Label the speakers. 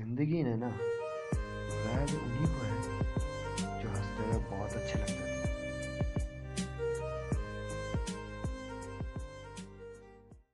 Speaker 1: ज़िंदगी ने ना वैल्यू उन्हीं को है जो हँसते हुए